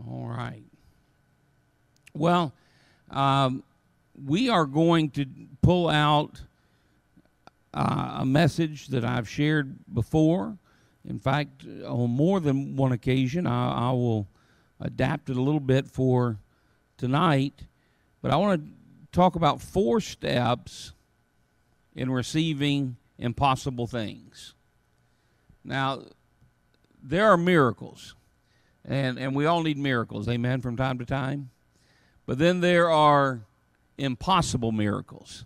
All right. Well, um, we are going to pull out uh, a message that I've shared before. In fact, on more than one occasion, I, I will adapt it a little bit for tonight. But I want to talk about four steps in receiving impossible things. Now, there are miracles, and, and we all need miracles, amen, from time to time. But then there are impossible miracles,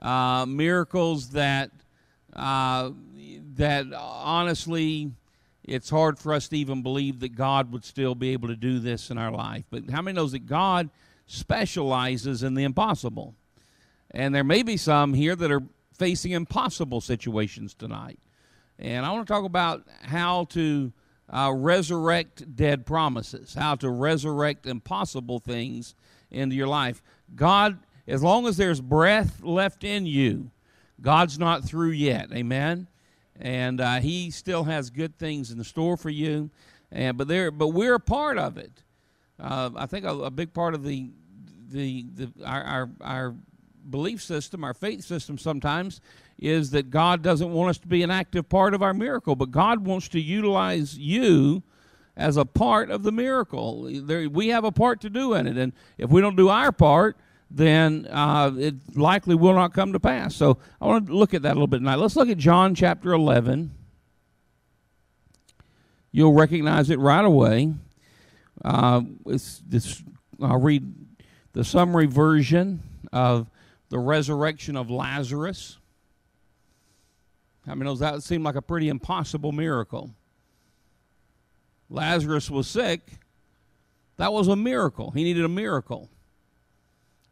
uh, miracles that uh, that honestly, it's hard for us to even believe that God would still be able to do this in our life. But how many knows that God specializes in the impossible? And there may be some here that are facing impossible situations tonight. And I want to talk about how to uh, resurrect dead promises, how to resurrect impossible things into your life. God, as long as there's breath left in you, God's not through yet. Amen. And uh, He still has good things in the store for you. And but there, but we're a part of it. Uh, I think a, a, big part of the the, the our, our our belief system, our faith system, sometimes is that God doesn't want us to be an active part of our miracle, but God wants to utilize you as a part of the miracle. There, we have a part to do in it, and if we don't do our part, then uh, it likely will not come to pass. So I want to look at that a little bit tonight. Let's look at John chapter 11. You'll recognize it right away. Uh, this, I'll read the summary version of the resurrection of Lazarus. I mean, that seemed like a pretty impossible miracle. Lazarus was sick. That was a miracle. He needed a miracle.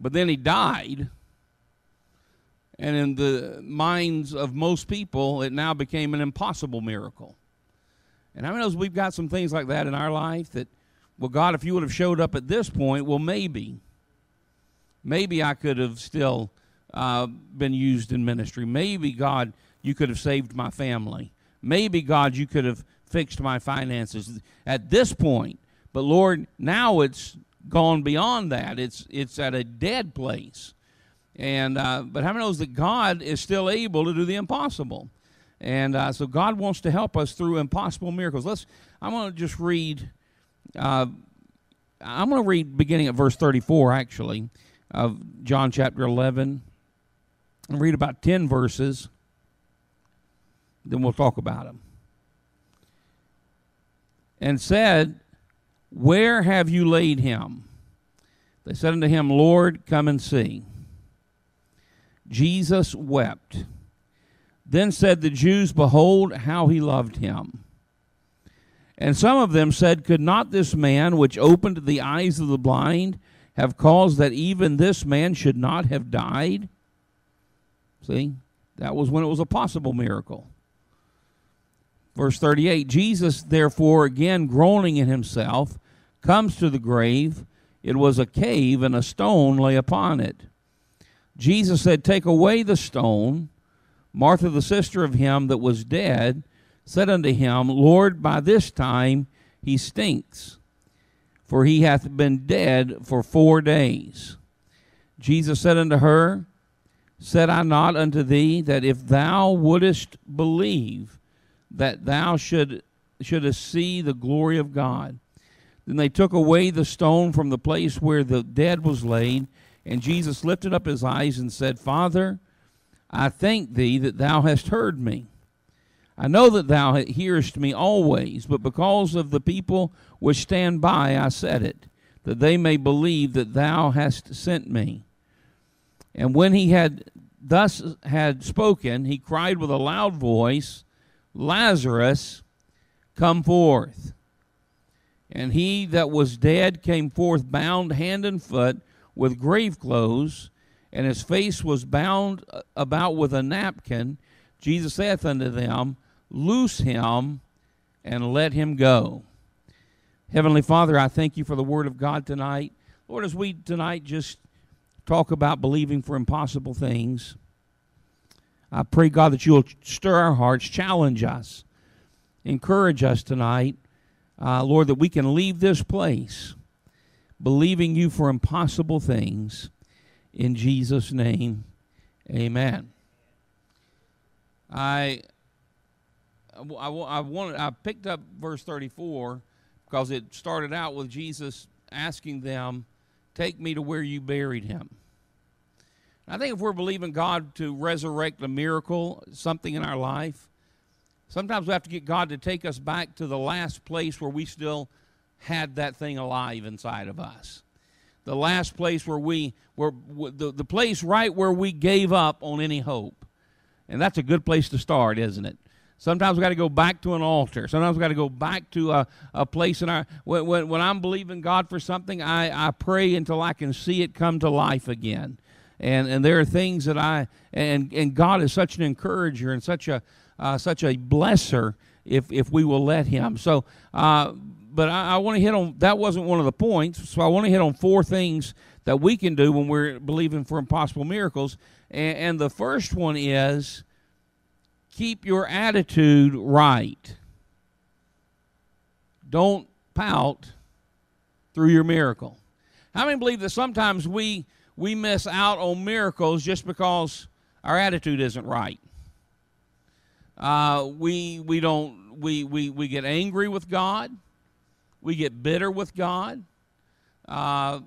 But then he died. And in the minds of most people, it now became an impossible miracle. And how many knows we've got some things like that in our life that, well, God, if you would have showed up at this point, well, maybe. Maybe I could have still uh, been used in ministry. Maybe, God, you could have saved my family. Maybe, God, you could have fixed my finances at this point. But Lord, now it's gone beyond that. It's it's at a dead place. And uh, but how many knows that God is still able to do the impossible? And uh, so God wants to help us through impossible miracles. Let's. I'm going to just read. Uh, I'm going to read beginning at verse 34, actually, of John chapter 11. And read about 10 verses then we'll talk about him. And said, Where have you laid him? They said unto him, Lord, come and see. Jesus wept. Then said the Jews, Behold, how he loved him. And some of them said, Could not this man, which opened the eyes of the blind, have caused that even this man should not have died? See, that was when it was a possible miracle. Verse 38 Jesus, therefore, again groaning in himself, comes to the grave. It was a cave, and a stone lay upon it. Jesus said, Take away the stone. Martha, the sister of him that was dead, said unto him, Lord, by this time he stinks, for he hath been dead for four days. Jesus said unto her, Said I not unto thee that if thou wouldest believe, that thou should shouldest see the glory of God. Then they took away the stone from the place where the dead was laid, and Jesus lifted up his eyes and said, Father, I thank thee that thou hast heard me. I know that thou hearest me always, but because of the people which stand by, I said it, that they may believe that thou hast sent me. And when he had thus had spoken, he cried with a loud voice, Lazarus, come forth. And he that was dead came forth bound hand and foot with grave clothes, and his face was bound uh, about with a napkin. Jesus saith unto them, Loose him and let him go. Heavenly Father, I thank you for the word of God tonight. Lord, as we tonight just talk about believing for impossible things, I pray, God, that you'll stir our hearts, challenge us, encourage us tonight uh, Lord, that we can leave this place believing you for impossible things. In Jesus' name, amen. I, I, I, wanted, I picked up verse 34 because it started out with Jesus asking them, Take me to where you buried him. I think if we're believing God to resurrect a miracle, something in our life, sometimes we have to get God to take us back to the last place where we still had that thing alive inside of us. The last place where we were, the, the place right where we gave up on any hope. And that's a good place to start, isn't it? Sometimes we got to go back to an altar. Sometimes we got to go back to a, a place in our. When, when, when I'm believing God for something, I, I pray until I can see it come to life again and and there are things that I and and God is such an encourager and such a uh, such a blesser if if we will let Him. So, uh, but I, I want to hit on that wasn't one of the points. So I want to hit on four things that we can do when we're believing for impossible miracles, and, and the first one is keep your attitude right. Don't pout through your miracle. How many believe that sometimes we we miss out on miracles just because our attitude isn't right. Uh, we we don't we, we we get angry with God. We get bitter with God. Uh,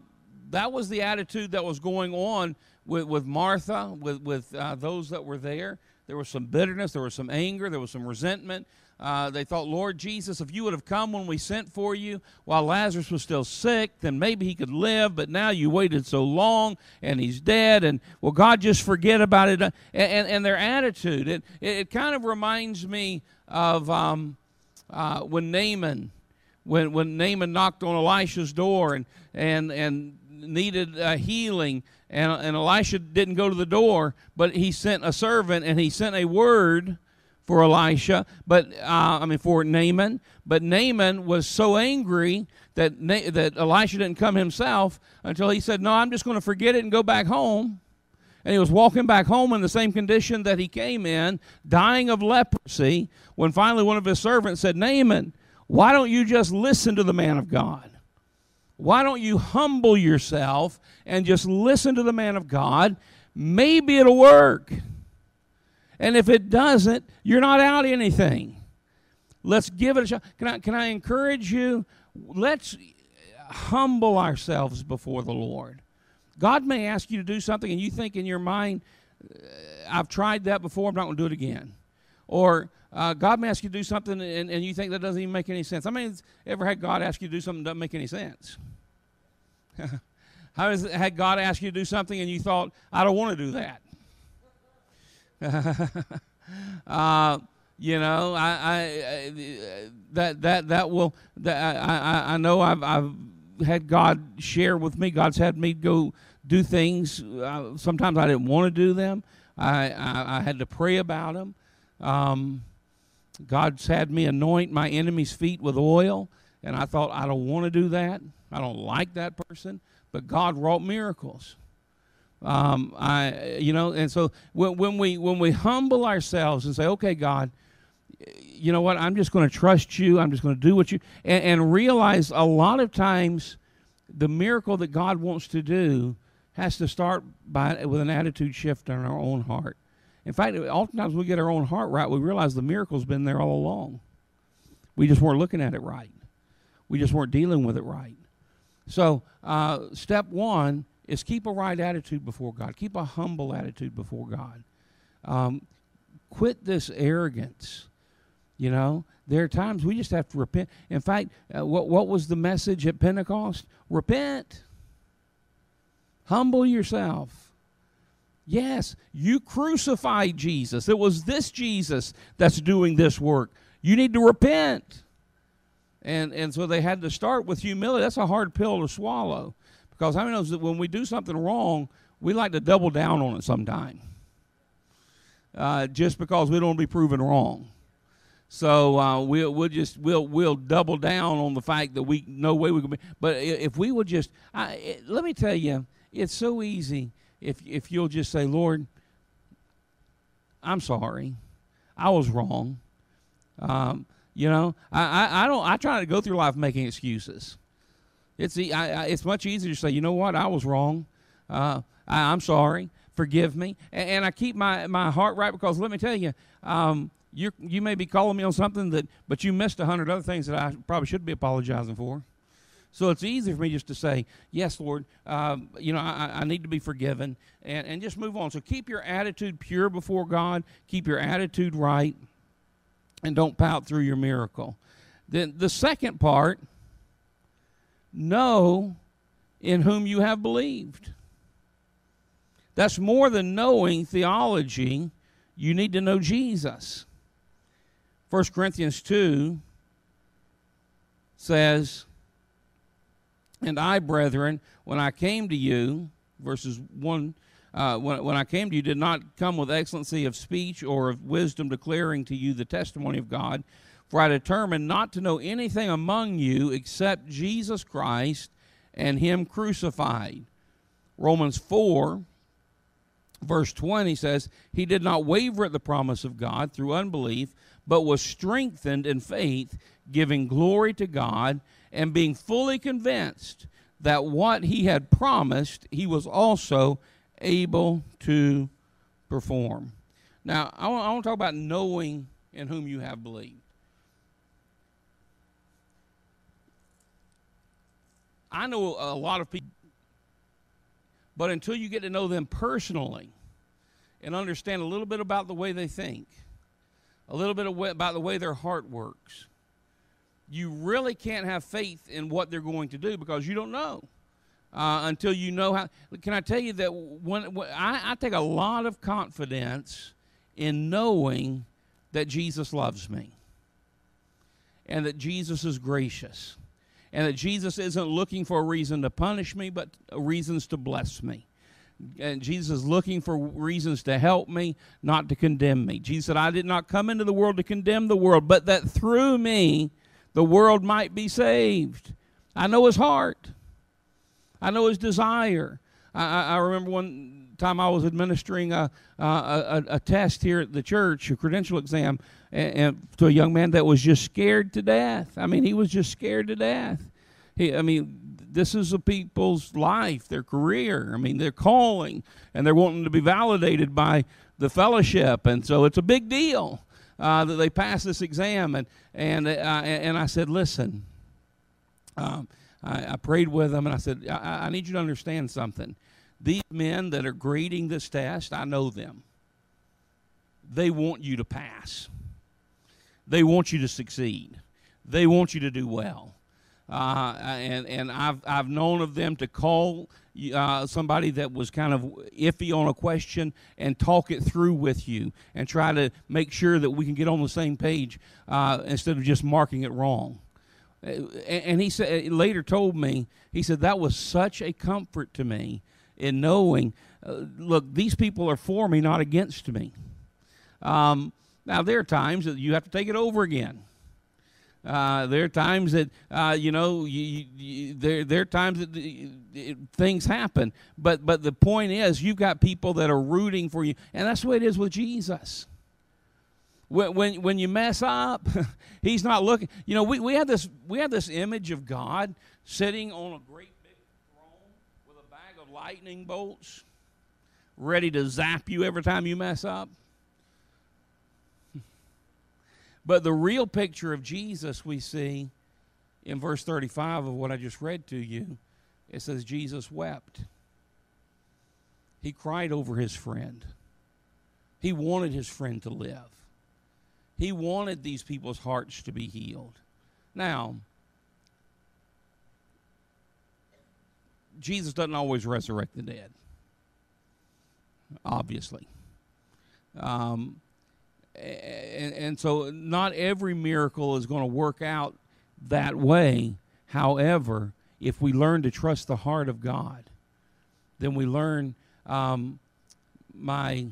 that was the attitude that was going on with, with Martha, with with uh, those that were there. There was some bitterness. There was some anger. There was some resentment. Uh, they thought, Lord Jesus, if you would have come when we sent for you while Lazarus was still sick, then maybe he could live, but now you waited so long and he's dead. And, well, God, just forget about it. And, and, and their attitude, it, it kind of reminds me of um, uh, when Naaman. When, when Naaman knocked on Elisha's door and, and, and needed uh, healing, and, and Elisha didn't go to the door, but he sent a servant and he sent a word for Elisha, but uh, I mean for Naaman. But Naaman was so angry that Na- that Elisha didn't come himself until he said, "No, I'm just going to forget it and go back home." And he was walking back home in the same condition that he came in, dying of leprosy. When finally one of his servants said, "Naaman, why don't you just listen to the man of God?" Why don't you humble yourself and just listen to the man of God? Maybe it'll work. And if it doesn't, you're not out anything. Let's give it a shot. Can I, can I encourage you? Let's humble ourselves before the Lord. God may ask you to do something, and you think in your mind, uh, I've tried that before, I'm not going to do it again. Or uh, God may ask you to do something, and, and you think that doesn't even make any sense. I mean, ever had God ask you to do something that doesn't make any sense? How has had God asked you to do something, and you thought, I don't want to do that? uh, you know, I, I, I, that that that will that I, I know I've I've had God share with me. God's had me go do things. Uh, sometimes I didn't want to do them. I, I, I had to pray about them. Um, God's had me anoint my enemy's feet with oil, and I thought I don't want to do that. I don't like that person, but God wrought miracles. Um, I, you know, and so when, when we when we humble ourselves and say, "Okay, God, you know what? I'm just going to trust you. I'm just going to do what you," and, and realize a lot of times the miracle that God wants to do has to start by with an attitude shift in our own heart. In fact, oftentimes we get our own heart right, we realize the miracle's been there all along. We just weren't looking at it right. We just weren't dealing with it right. So, uh, step one is keep a right attitude before God. Keep a humble attitude before God. Um, quit this arrogance. You know, there are times we just have to repent. In fact, uh, what what was the message at Pentecost? Repent. Humble yourself. Yes, you crucified Jesus. It was this Jesus that's doing this work. You need to repent. And and so they had to start with humility. That's a hard pill to swallow. Because how many knows that when we do something wrong, we like to double down on it sometime. Uh, just because we don't want to be proven wrong. So uh, we'll we'll just we'll we'll double down on the fact that we no way we can be. But if we would just, I, it, let me tell you, it's so easy if if you'll just say, Lord, I'm sorry, I was wrong. Um, You know, I, I, I don't. I try to go through life making excuses. It's it's much easier to say, you know what, I was wrong. Uh, I, am sorry. Forgive me, and, and, I keep my, my heart right because let me tell you, um, you you may be calling me on something that, but you missed a hundred other things that I probably should be apologizing for. So it's easy for me just to say, yes, Lord, um, you know, I, I, need to be forgiven, and, and just move on. So keep your attitude pure before God, keep your attitude right, and don't pout through your miracle. Then the second part, know in whom you have believed. That's more than knowing theology. You need to know Jesus. 1 Corinthians 2 says, And I, brethren, when I came to you, verses 1, uh, when, when I came to you, did not come with excellency of speech or of wisdom declaring to you the testimony of God. For I determined not to know anything among you except Jesus Christ and Him crucified. Romans 4, verse 20 says, He did not waver at the promise of God through unbelief, but was strengthened in faith, giving glory to God, and being fully convinced that what He had promised, He was also able to perform. Now, I want, I want to talk about knowing in whom you have believed. I know a lot of people, but until you get to know them personally and understand a little bit about the way they think, a little bit about the way their heart works, you really can't have faith in what they're going to do because you don't know. Uh, until you know how. Can I tell you that when, when I, I take a lot of confidence in knowing that Jesus loves me and that Jesus is gracious and that Jesus isn't looking for a reason to punish me, but reasons to bless me. And Jesus is looking for reasons to help me, not to condemn me. Jesus said, I did not come into the world to condemn the world, but that through me the world might be saved. I know his heart, I know his desire. I, I remember one time I was administering a, a, a, a, test here at the church, a credential exam, and, and, to a young man that was just scared to death. I mean, he was just scared to death. He, I mean, this is a people's life, their career. I mean, they're calling, and they're wanting to be validated by the fellowship, and so it's a big deal uh, that they pass this exam. And and uh, and I said, listen. Um, I, I, prayed with them and I said, I, I need you to understand something. These men that are grading this test, I know them. They want you to pass. They want you to succeed. They want you to do well. Uh, and and I've I've known of them to call uh, somebody that was kind of iffy on a question and talk it through with you and try to make sure that we can get on the same page uh, instead of just marking it wrong. Uh, and he said later told me he said that was such a comfort to me in knowing, uh, look, these people are for me, not against me. Um, now, there are times that you have to take it over again. Uh, there are times that uh, you know you, you, there there are times that it, things happen, but but the point is you've got people that are rooting for you, and that's the way it is with Jesus. When when, when you mess up, he's not looking. You know, we, we have this we have this image of God sitting on a great big throne with a bag of lightning bolts ready to zap you every time you mess up. But the real picture of Jesus we see in verse 35 of what I just read to you, it says Jesus wept. He cried over his friend. He wanted his friend to live. He wanted these people's hearts to be healed. Now, Jesus doesn't always resurrect the dead, obviously. Um, and, and so not every miracle is going to work out that way. However, if we learn to trust the heart of God, then we learn um, my,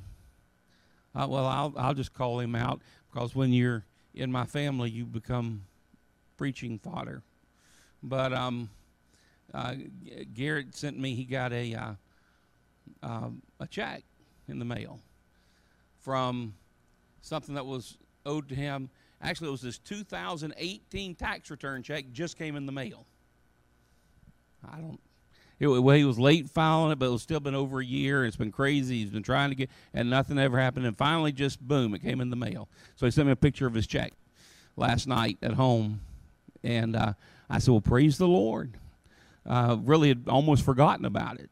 uh, well, I'll, I'll just call him out because when you're in my family, you become preaching fodder. But um, uh, Garrett sent me. He got a uh, uh, a check in the mail from something that was owed to him. Actually, it was his 2018 tax return check just came in the mail. I don't. It, well, he was late filing it, but it was still been over a year. It's been crazy. He's been trying to get, and nothing ever happened. And finally, just boom, it came in the mail. So he sent me a picture of his check last night at home, and uh, I said, "Well, praise the Lord." Uh, really, had almost forgotten about it.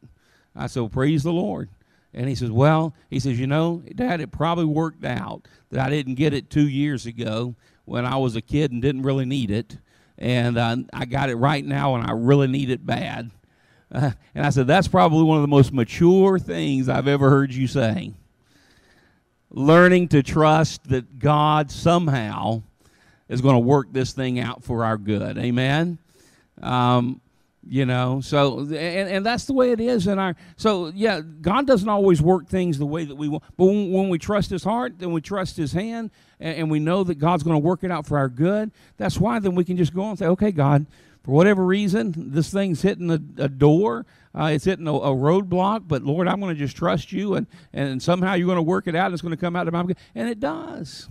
I said, well, "Praise the Lord." And he says, Well, he says, You know, Dad, it probably worked out that I didn't get it two years ago when I was a kid and didn't really need it. And uh, I got it right now and I really need it bad. Uh, and I said, That's probably one of the most mature things I've ever heard you say. Learning to trust that God somehow is going to work this thing out for our good. Amen. Um, you know? So and, and that's the way it is in our so yeah god doesn't always work things the way that we want but when, when we trust his heart then we trust his hand and, and we know that god's going to work it out for our good that's why then we can just go and say okay god for whatever reason this thing's hitting a, a door uh, it's hitting a, a, roadblock but lord i'm going to just trust you and and somehow you're going to work it out and it's going to come out of my good and it does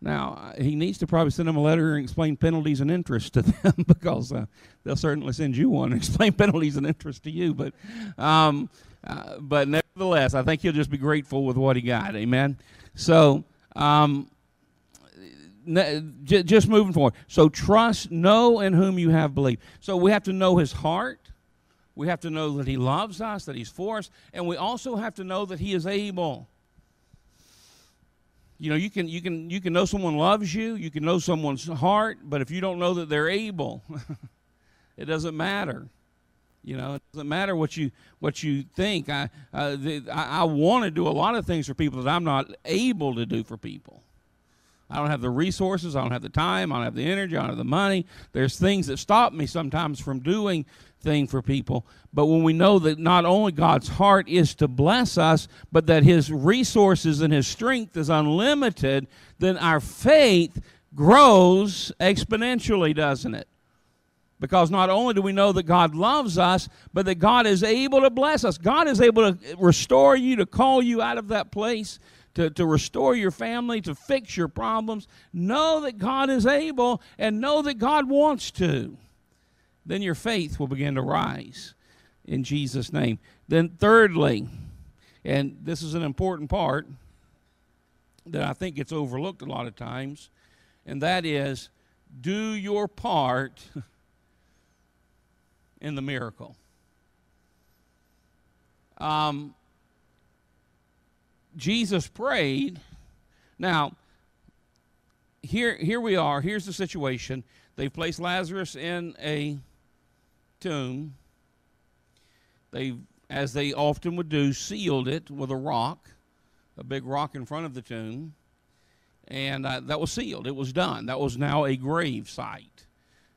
now, he needs to probably send them a letter and explain penalties and interest to them because uh, they'll certainly send you one and explain penalties and interest to you. But, um, uh, but nevertheless, I think he'll just be grateful with what he got. Amen. So, um, j- just moving forward. So, trust, know in whom you have believed. So, we have to know his heart. We have to know that he loves us, that he's for us, and we also have to know that he is able you know you can you can you can know someone loves you you can know someone's heart but if you don't know that they're able it doesn't matter. You know it doesn't matter what you what you think. I uh, the, i, I want to do a lot of things for people that i'm not able to do for people. I don't have the resources i don't have the time i don't have the energy i don't have the money. There's things that stop me sometimes from doing thing for people. But when we know that not only God's heart is to bless us, but that His resources and His strength is unlimited, then our faith grows exponentially, doesn't it? Because not only do we know that God loves us, but that God is able to bless us. God is able to restore you, to call you out of that place, to, to restore your family, to fix your problems. Know that God is able and know that God wants to then your faith will begin to rise in Jesus' name. Then, thirdly, and this is an important part that I think gets overlooked a lot of times, and that is do your part in the miracle. Um, Jesus prayed. Now, here, here we are. Here's the situation. They've placed Lazarus in a tomb, they, as they often would do, sealed it with a rock, a big rock in front of the tomb, and uh, that was sealed. It was done. That was now a grave site,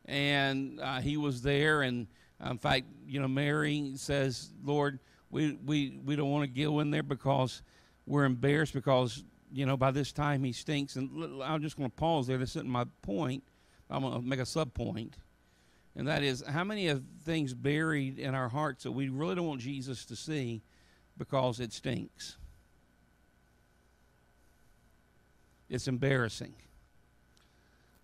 and uh, he was there. And in fact, you know, Mary says, "Lord, we we we don't want to go in there because we're embarrassed because." You know, by this time he stinks, and I'm just going to pause there. This isn't my point. I'm going to make a sub point and that is how many of things buried in our hearts that we really don't want Jesus to see because it stinks. It's embarrassing.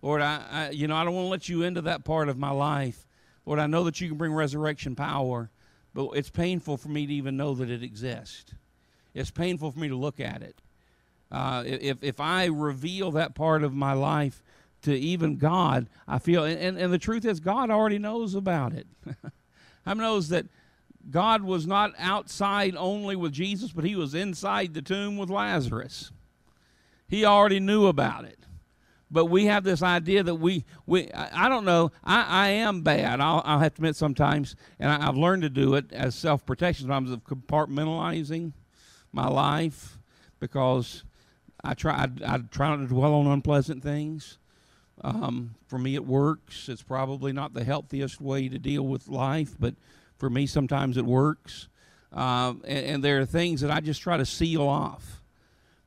Lord, I, I you know I don't want to let you into that part of my life. Lord, I know that you can bring resurrection power, but it's painful for me to even know that it exists. It's painful for me to look at it. Uh, if if I reveal that part of my life to even God, I feel, and, and, and the truth is, God already knows about it. How knows that God was not outside only with Jesus, but he was inside the tomb with Lazarus? He already knew about it. But we have this idea that we, we I, don't know, I, I am bad. I'll, I'll have to admit sometimes, and I, have learned to do it as self protection, sometimes of compartmentalizing my life because I try, I, I try not to dwell on unpleasant things. Um, for me, it works. It's probably not the healthiest way to deal with life, but for me, sometimes it works. Um, and, and, there are things that I just try to seal off.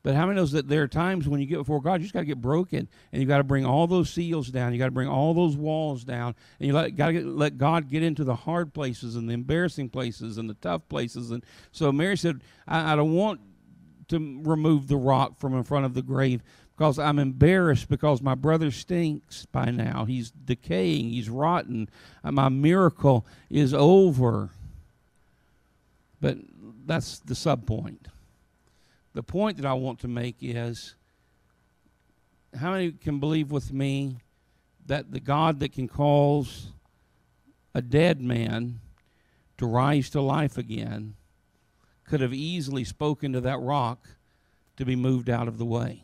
But how many knows that there are times when you get before God, you just got to get broken, and you got to bring all those seals down. You got to bring all those walls down, and you got to let God get into the hard places and the embarrassing places and the tough places. And so Mary said, I, I don't want to remove the rock from in front of the grave because I'm embarrassed because my brother stinks by now. He's decaying, he's rotten. Uh, my miracle is over. But that's the sub point. The point that I want to make is how many can believe with me that the God that can cause a dead man to rise to life again could have easily spoken to that rock to be moved out of the way?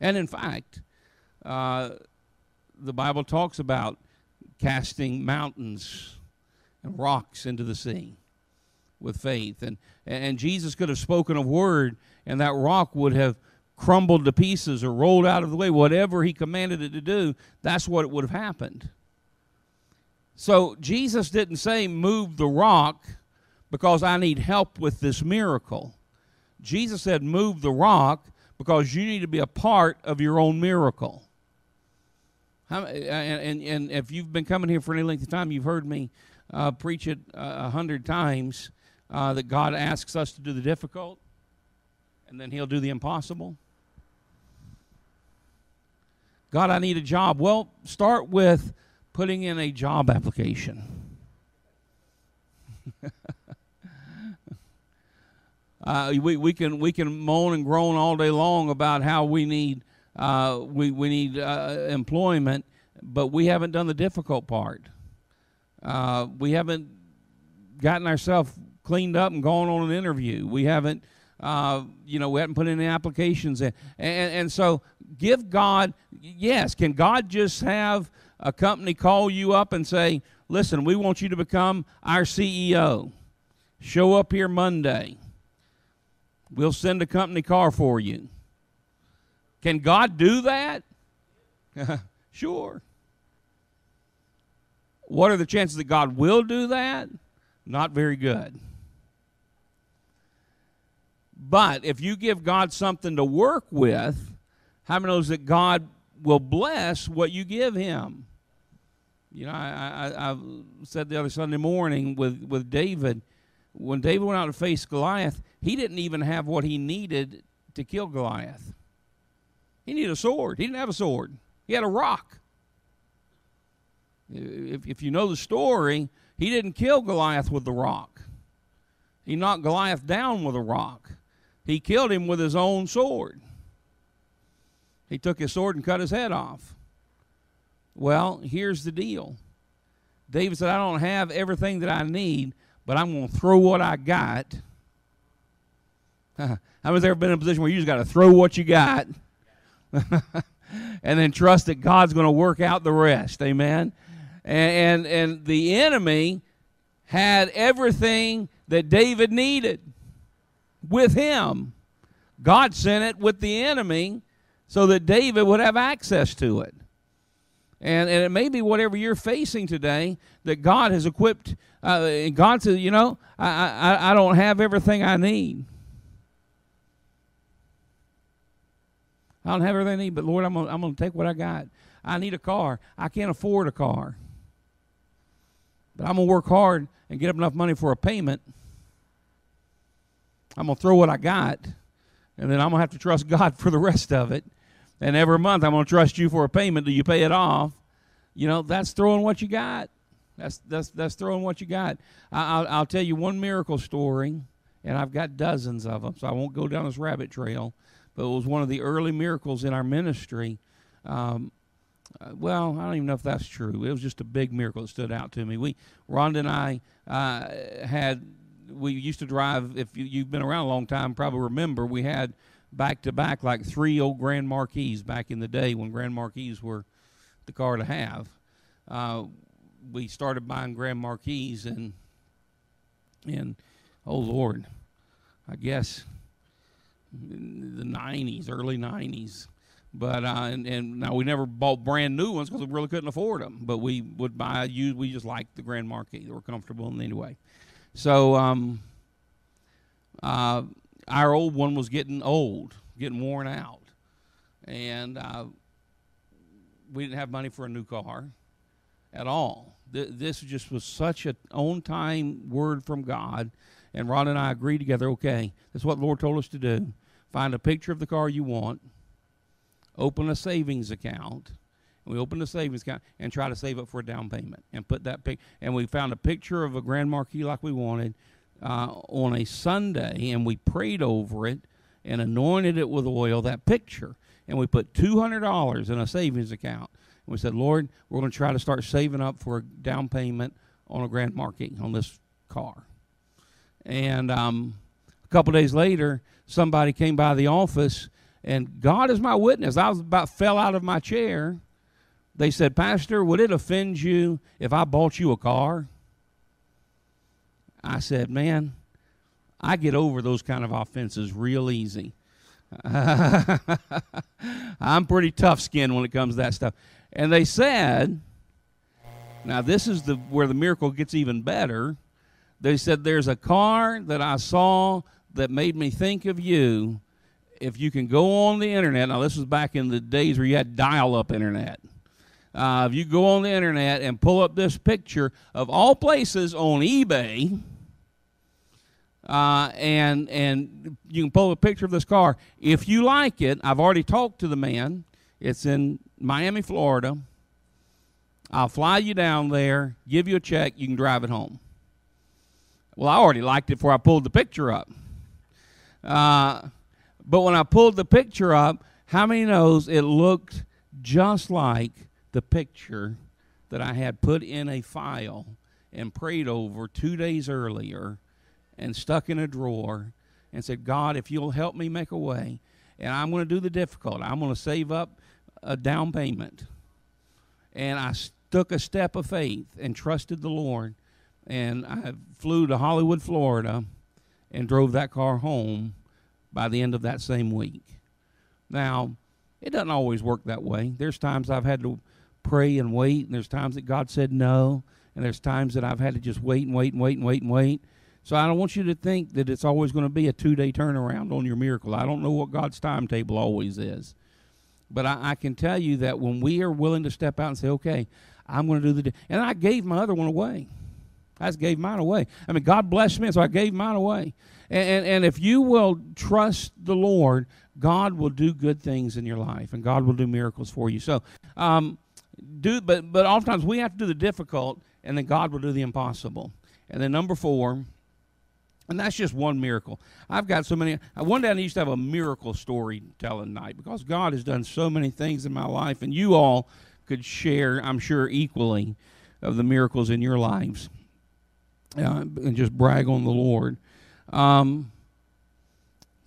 And in fact, uh, the Bible talks about casting mountains and rocks into the sea with faith. And, and Jesus could have spoken a word, and that rock would have crumbled to pieces or rolled out of the way. Whatever he commanded it to do, that's what it would have happened. So Jesus didn't say, Move the rock because I need help with this miracle. Jesus said, Move the rock because you need to be a part of your own miracle. How, and, and, and if you've been coming here for any length of time, you've heard me uh, preach it a hundred times uh, that God asks us to do the difficult, and then He'll do the impossible. God, I need a job. Well, start with putting in a job application. uh, we, we, can, we can moan and groan all day long about how we need, uh, we, we need uh, employment, but we haven't done the difficult part. Uh, we haven't gotten ourselves cleaned up and gone on an interview. We haven't, uh, you know, we haven't put any applications in. And, and so give God, yes, can God just have a company call you up and say, listen, we want you to become our CEO. Show up here Monday. We'll send a company car for you. Can God do that? sure. What are the chances that God will do that? Not very good. But if you give God something to work with, how many knows that God will bless what you give Him? You know, I, I, I said the other Sunday morning with, with David, when David went out to face Goliath, he didn't even have what he needed to kill Goliath. He needed a sword. He didn't have a sword. He had a rock. If, if you know the story, he didn't kill Goliath with the rock. He knocked Goliath down with a rock. He killed him with his own sword. He took his sword and cut his head off. Well, here's the deal David said, I don't have everything that I need, but I'm going to throw what I got. How many's ever been in a position where you just got to throw what you got and then trust that God's going to work out the rest? Amen. And, and, and the enemy had everything that David needed with him. God sent it with the enemy so that David would have access to it. And, and it may be whatever you're facing today that God has equipped. Uh, God says, you know, I, I, I don't have everything I need. I don't have everything I need, but Lord, I'm going I'm gonna take what I got. I need a car. I can't afford a car. But I'm going to work hard and get up enough money for a payment I'm going to throw what I got, and then I'm going to have to trust God for the rest of it. And every month I'm going to trust you for a payment Do you pay it off. You know, that's throwing what you got. That's that's that's throwing what you got. I, will I'll tell you one miracle story, and I've got dozens of them, so I won't go down this rabbit trail. But it was one of the early miracles in our ministry. Um, uh, well, I don't even know if that's true. It was just a big miracle that stood out to me. We, Rhonda and I, uh, had we used to drive. If you, have been around a long time, probably remember we had back to back like three old Grand Marquis back in the day when Grand Marquis were the car to have. Uh, we started buying Grand Marquis and and oh Lord, I guess the '90s, early '90s. But uh, and, and now we never bought brand new ones because we really couldn't afford them. But we would buy use. We just liked the Grand Marquis; they were comfortable in any way. So um, uh, our old one was getting old, getting worn out, and uh, we didn't have money for a new car at all. Th- this just was such an on-time word from God, and Ron and I agreed together. Okay, that's what the Lord told us to do. Find a picture of the car you want, open a savings account. We opened a savings account and try to save up for a down payment and put that pic. And we found a picture of a Grand Marquis like we wanted uh, on a Sunday, and we prayed over it and anointed it with oil. That picture, and we put two hundred dollars in a savings account. And we said, Lord, we're going to try to start saving up for a down payment on a Grand Marquis on this car. And um, a couple days later, somebody came by the office, and God is my witness. I was about fell out of my chair. They said, Pastor, would it offend you if I bought you a car? I said, Man, I get over those kind of offenses real easy. I'm pretty tough skinned when it comes to that stuff. And they said, now this is the where the miracle gets even better. They said there's a car that I saw that made me think of you. If you can go on the internet, now this was back in the days where you had dial-up internet. Uh, if you go on the internet and pull up this picture of all places on eBay, uh, and and you can pull a picture of this car. If you like it, I've already talked to the man. It's in Miami, Florida. I'll fly you down there, give you a check, you can drive it home. Well, I already liked it before I pulled the picture up. Uh, but when I pulled the picture up, how many knows it looked just like the picture that I had put in a file and prayed over two days earlier and stuck in a drawer and said, God, if you'll help me make a way, and I'm going to do the difficult, I'm going to save up a down payment. And I took a step of faith and trusted the Lord. And I flew to Hollywood, Florida, and drove that car home by the end of that same week. Now, it doesn't always work that way. There's times I've had to pray and wait, and there's times that God said no, and there's times that I've had to just wait and wait and wait and wait and wait. So I don't want you to think that it's always going to be a two day turnaround on your miracle. I don't know what God's timetable always is. But I, I, can tell you that when we are willing to step out and say, okay, I'm going to do the, and I gave my other one away. I just gave mine away. I mean, God blessed me, so I gave mine away. And, and, and if you will trust the Lord, God will do good things in your life, and God will do miracles for you. So, um, do but but oftentimes we have to do the difficult, and then God will do the impossible. And then number four, and that's just one miracle. I've got so many. Uh, one day I used to have a miracle storytelling night because God has done so many things in my life, and you all could share, I'm sure, equally of the miracles in your lives uh, and just brag on the Lord. Um,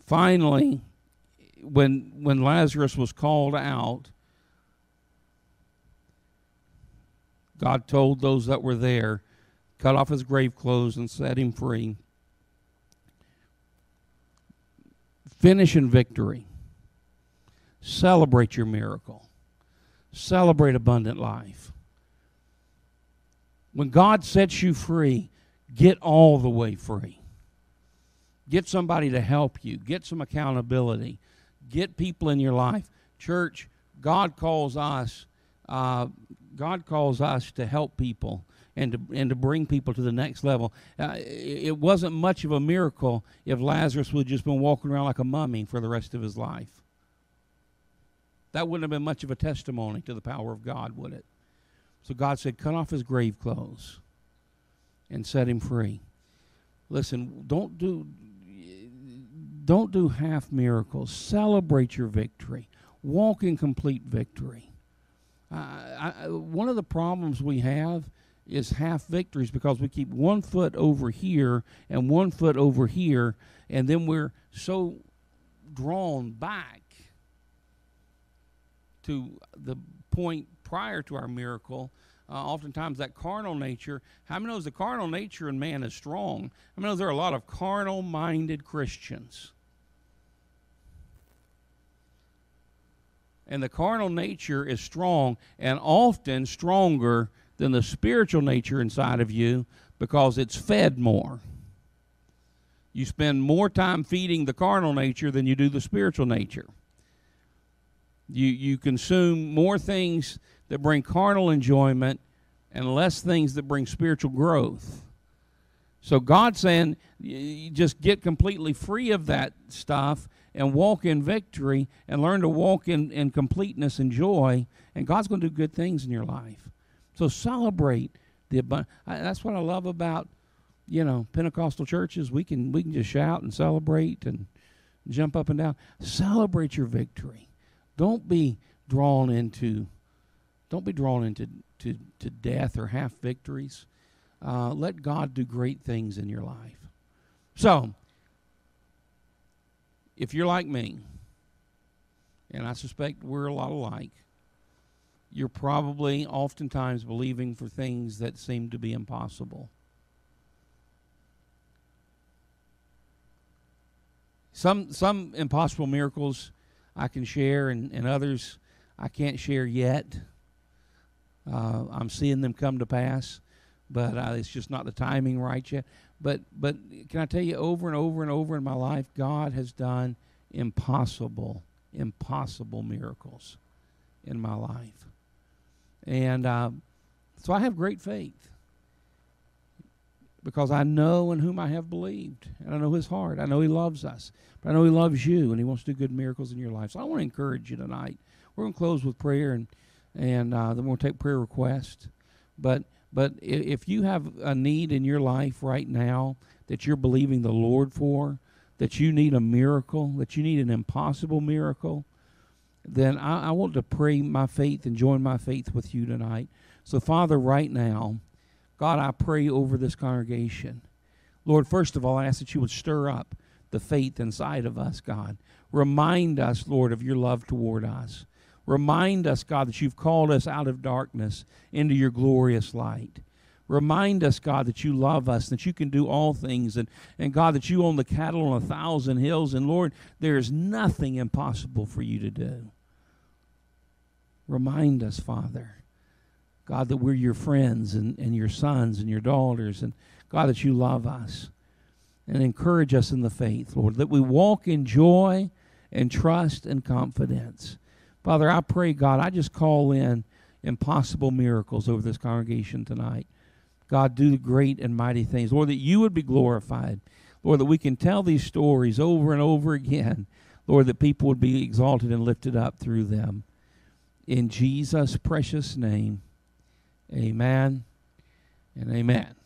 finally, when when Lazarus was called out, God told those that were there, cut off his grave clothes and set him free. Finish in victory. Celebrate your miracle. Celebrate abundant life. When God sets you free, get all the way free. Get somebody to help you, get some accountability, get people in your life. Church, God calls us. Uh, God calls us to help people and to, and to bring people to the next level. Uh, it wasn't much of a miracle if Lazarus would have just been walking around like a mummy for the rest of his life. That wouldn't have been much of a testimony to the power of God, would it? So God said, Cut off his grave clothes and set him free. Listen, don't do don't do half miracles. Celebrate your victory. Walk in complete victory. I, one of the problems we have is half victories because we keep one foot over here and one foot over here, and then we're so drawn back to the point prior to our miracle. Uh, oftentimes, that carnal nature. How many knows the carnal nature in man is strong? I mean, there are a lot of carnal-minded Christians, and the carnal nature is strong and often stronger than the spiritual nature inside of you because it's fed more. You spend more time feeding the carnal nature than you do the spiritual nature. You, you consume more things that bring carnal enjoyment and less things that bring spiritual growth. So God's saying, you just get completely free of that stuff and walk in victory and learn to walk in, in completeness and joy, and God's going to do good things in your life. So celebrate the abundance. That's what I love about you know Pentecostal churches. We can we can just shout and celebrate and jump up and down. Celebrate your victory. Don't be drawn into don't be drawn into to, to death or half victories. Uh, let God do great things in your life. So, if you're like me, and I suspect we're a lot alike, you're probably oftentimes believing for things that seem to be impossible. Some some impossible miracles I can share, and, and others I can't share yet. Uh, I'm seeing them come to pass, but uh, it's just not the timing right yet. But but can I tell you, over and over and over in my life, God has done impossible, impossible miracles in my life, and uh, so I have great faith because I know in whom I have believed, and I know His heart. I know He loves us, but I know He loves you, and He wants to do good miracles in your life. So I want to encourage you tonight. We're going to close with prayer, and and uh, then we'll take prayer requests. But but if you have a need in your life right now that you're believing the Lord for, that you need a miracle, that you need an impossible miracle, then I, I want to pray my faith and join my faith with you tonight. So, Father, right now, God, I pray over this congregation. Lord, first of all, I ask that you would stir up the faith inside of us, God. Remind us, Lord, of your love toward us. Remind us, God, that you've called us out of darkness into your glorious light. Remind us, God, that you love us, that you can do all things, and, and God, that you own the cattle on a thousand hills. And Lord, there is nothing impossible for you to do. Remind us, Father, God, that we're your friends and, and your sons and your daughters, and God, that you love us. And encourage us in the faith, Lord, that we walk in joy and trust and confidence. Father, I pray, God, I just call in impossible miracles over this congregation tonight. God, do great and mighty things. Lord, that you would be glorified. Lord, that we can tell these stories over and over again. Lord, that people would be exalted and lifted up through them. In Jesus' precious name, amen and amen.